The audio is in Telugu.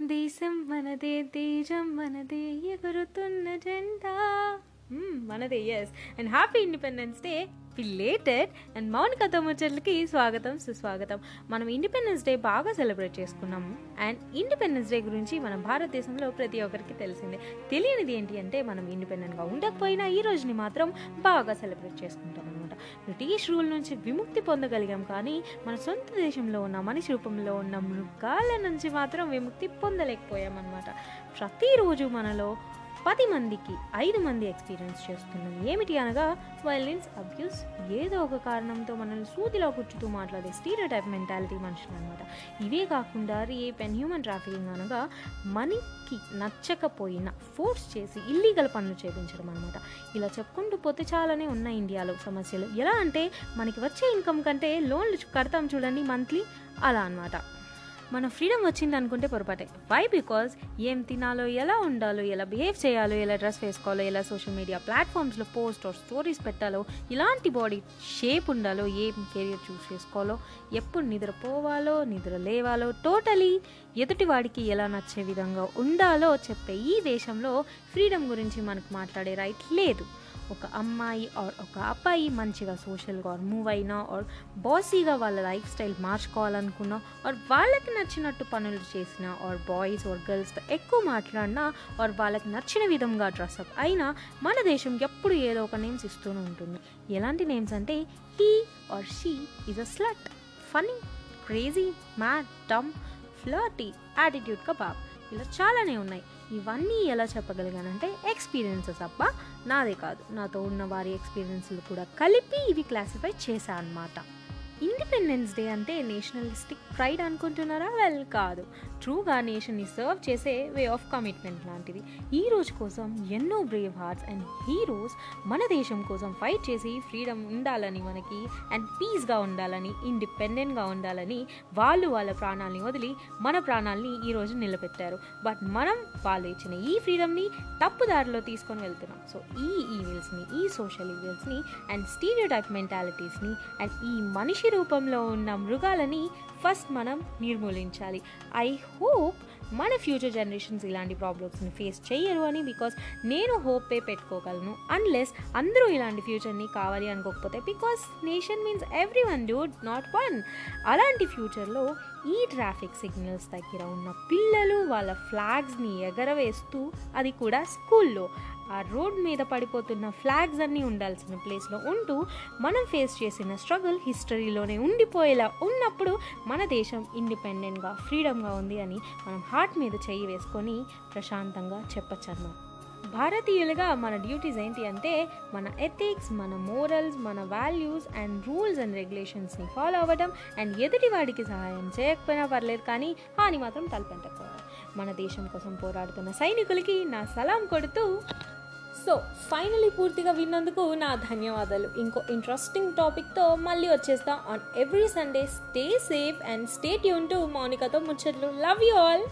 దేశం మనదే తేజం మనదే ఎగురుతున్న జెండా. మనదే yes and happy independence day related and మౌన్ కథ ముచ్చట్లకి స్వాగతం సుస్వాగతం. మనం ఇండిపెండెన్స్ డే బాగా సెలబ్రేట్ చేసుకున్నాము. అండ్ ఇండిపెండెన్స్ డే గురించి మన భారతదేశంలో ప్రతి ఒక్కరికి తెలిసిందే. తెలియనిది ఏంటి అంటే మనం ఇండిపెండెంట్గా ఉండకపోయినా ఈ రోజుని మాత్రం బాగా సెలబ్రేట్ చేసుకుంటాం అనమాట బ్రిటిష్ రూల్ నుంచి విముక్తి పొందగలిగాం కానీ మన సొంత దేశంలో ఉన్న మనిషి రూపంలో ఉన్న మృగాల నుంచి మాత్రం విముక్తి పొందలేకపోయాం అనమాట ప్రతిరోజు మనలో పది మందికి ఐదు మంది ఎక్స్పీరియన్స్ చేస్తున్నది. ఏమిటి అనగా వైలెన్స్ అబ్యూస్ ఏదో ఒక కారణంతో మనల్ని సూదిలో కూర్చుతూ మాట్లాడే స్టీరియో టైప్ మెంటాలిటీ మనుషులు అనమాట ఇవే కాకుండా రేప్ అండ్ హ్యూమన్ ట్రాఫికింగ్ అనగా మనకి నచ్చకపోయినా ఫోర్స్ చేసి ఇల్లీగల్ పనులు చేయించడం అనమాట ఇలా చెప్పుకుంటూ పోతే చాలానే ఉన్నాయి ఇండియాలో సమస్యలు. ఎలా అంటే మనకి వచ్చే ఇన్కమ్ కంటే లోన్లు కడతాం చూడండి మంత్లీ అలా అన్నమాట. మన ఫ్రీడమ్ వచ్చింది అనుకుంటే పొరపాటే. వై బికాజ్ ఏం తినాలో ఎలా ఉండాలో ఎలా బిహేవ్ చేయాలో ఎలా డ్రెస్ వేసుకోవాలో ఎలా సోషల్ మీడియా ప్లాట్ఫామ్స్లో పోస్ట్ ఆర్ స్టోరీస్ పెట్టాలో ఇలాంటి బాడీ షేప్ ఉండాలో ఏం కెరియర్ చూస్ చేసుకోవాలో ఎప్పుడు నిద్రపోవాలో నిద్ర లేవాలో టోటలీ ఎదుటి వాడికి ఎలా నచ్చే విధంగా ఉండాలో చెప్పే ఈ దేశంలో ఫ్రీడమ్ గురించి మనకు మాట్లాడే రైట్ లేదు. ఒక అమ్మాయి ఆర్ ఒక అబ్బాయి మంచిగా సోషల్గా ఆర్ మూవ్ అయినా ఆర్ బాసీగా వాళ్ళ లైఫ్ స్టైల్ మార్చుకోవాలనుకున్నా ఆర్ వాళ్ళకి నచ్చినట్టు పనులు చేసినా ఆర్ బాయ్స్ ఆర్ గర్ల్స్తో ఎక్కువ మాట్లాడినా ఆర్ వాళ్ళకి నచ్చిన విధంగా డ్రెస్అప్ అయినా మన దేశం ఎప్పుడు ఏదో ఒక నేమ్స్ ఇస్తూనే ఉంటుంది. ఎలాంటి నేమ్స్ అంటే he or she is a slut. Funny crazy mad dumb flirty attitude kebab ఇలా చాలానే ఉన్నాయి. ఇవన్నీ ఎలా చెప్పగలిగానంటే ఎక్స్పీరియన్సెస్ అబ్బా! నాదే కాదు. నాతో ఉన్న వారి ఎక్స్పీరియన్స్లు కూడా కలిపి ఇవి క్లాసిఫై చేశా అన్నమాట. ఇండిపెండెన్స్ డే అంటే నేషనలిస్టిక్ ప్రైడ్ అనుకుంటున్నారా? వెల్ కాదు. ట్రూగా నేషన్ని సర్వ్ చేసే వే ఆఫ్ కమిట్మెంట్ లాంటిది. ఈ రోజు కోసం ఎన్నో బ్రేవ్ హార్ట్స్ అండ్ హీరోస్ మన దేశం కోసం ఫైట్ చేసి ఫ్రీడమ్ ఉండాలని మనకి అండ్ పీస్గా ఉండాలని ఇండిపెండెంట్గా ఉండాలని వాళ్ళు వాళ్ళ ప్రాణాలని వదిలి మన ప్రాణాలని ఈరోజు నిలబెట్టారు. బట్ మనం వాళ్ళు ఇచ్చిన ఈ ఫ్రీడమ్ని తప్పుదారిలో తీసుకొని వెళ్తున్నాం. సో ఈ ఈవిల్స్ని ఈ సోషల్ ఈవిల్స్ని అండ్ స్టీరియోటైప్ మెంటాలిటీస్ని అండ్ ఈ మనిషి రూపంలో ఉన్న మృగాలని ఫస్ట్ మనం నిర్మూలించాలి. ఐ హోప్ మన ఫ్యూచర్ జనరేషన్స్ ఇలాంటి ప్రాబ్లమ్స్ని ఫేస్ చేయరు అని బికాస్ నేను హోపే పెట్టుకోగలను అన్లెస్ అందరూ ఇలాంటి ఫ్యూచర్ని కావాలి అనుకోకపోతే because nation means everyone do not one అలాంటి ఫ్యూచర్లో ఈ ట్రాఫిక్ సిగ్నల్స్ దగ్గర ఉన్న పిల్లలు వాళ్ళ ఫ్లాగ్స్ని ఎగరవేస్తూ అది కూడా స్కూల్లో. ఆ రోడ్ మీద పడిపోతున్న ఫ్లాగ్స్ అన్నీ ఉండాల్సిన ప్లేస్లో ఉంటూ మనం ఫేస్ చేసిన స్ట్రగుల్ హిస్టరీలోనే ఉండిపోయేలా ఉన్నప్పుడు మన దేశం ఇండిపెండెంట్గా ఫ్రీడమ్గా ఉంది అని మనం హార్ట్ మీద చెయ్యి వేసుకొని ప్రశాంతంగా చెప్పచ్చు అన్నమాట భారతీయులుగా మన డ్యూటీస్ ఏంటి అంటే మన ఎథిక్స్ మన మోరల్స్ మన వాల్యూస్ అండ్ రూల్స్ అండ్ రెగ్యులేషన్స్ని ఫాలో అవ్వడం అండ్ ఎదుటి వాడికి సహాయం చేయకపోయినా పర్లేదు కానీ హాని మాత్రం తలపెట్టకపోవాలి మన దేశం కోసం పోరాడుతున్న సైనికులకి నా సలాం కొడుతూ సో ఫైనలీ పూర్తిగా విన్నందుకు నా ధన్యవాదాలు. ఇంకో ఇంట్రెస్టింగ్ టాపిక్తో మళ్ళీ వచ్చేస్తాం on every Sunday stay safe and stay tune to మౌనికతో ముచ్చట్లు. Love you all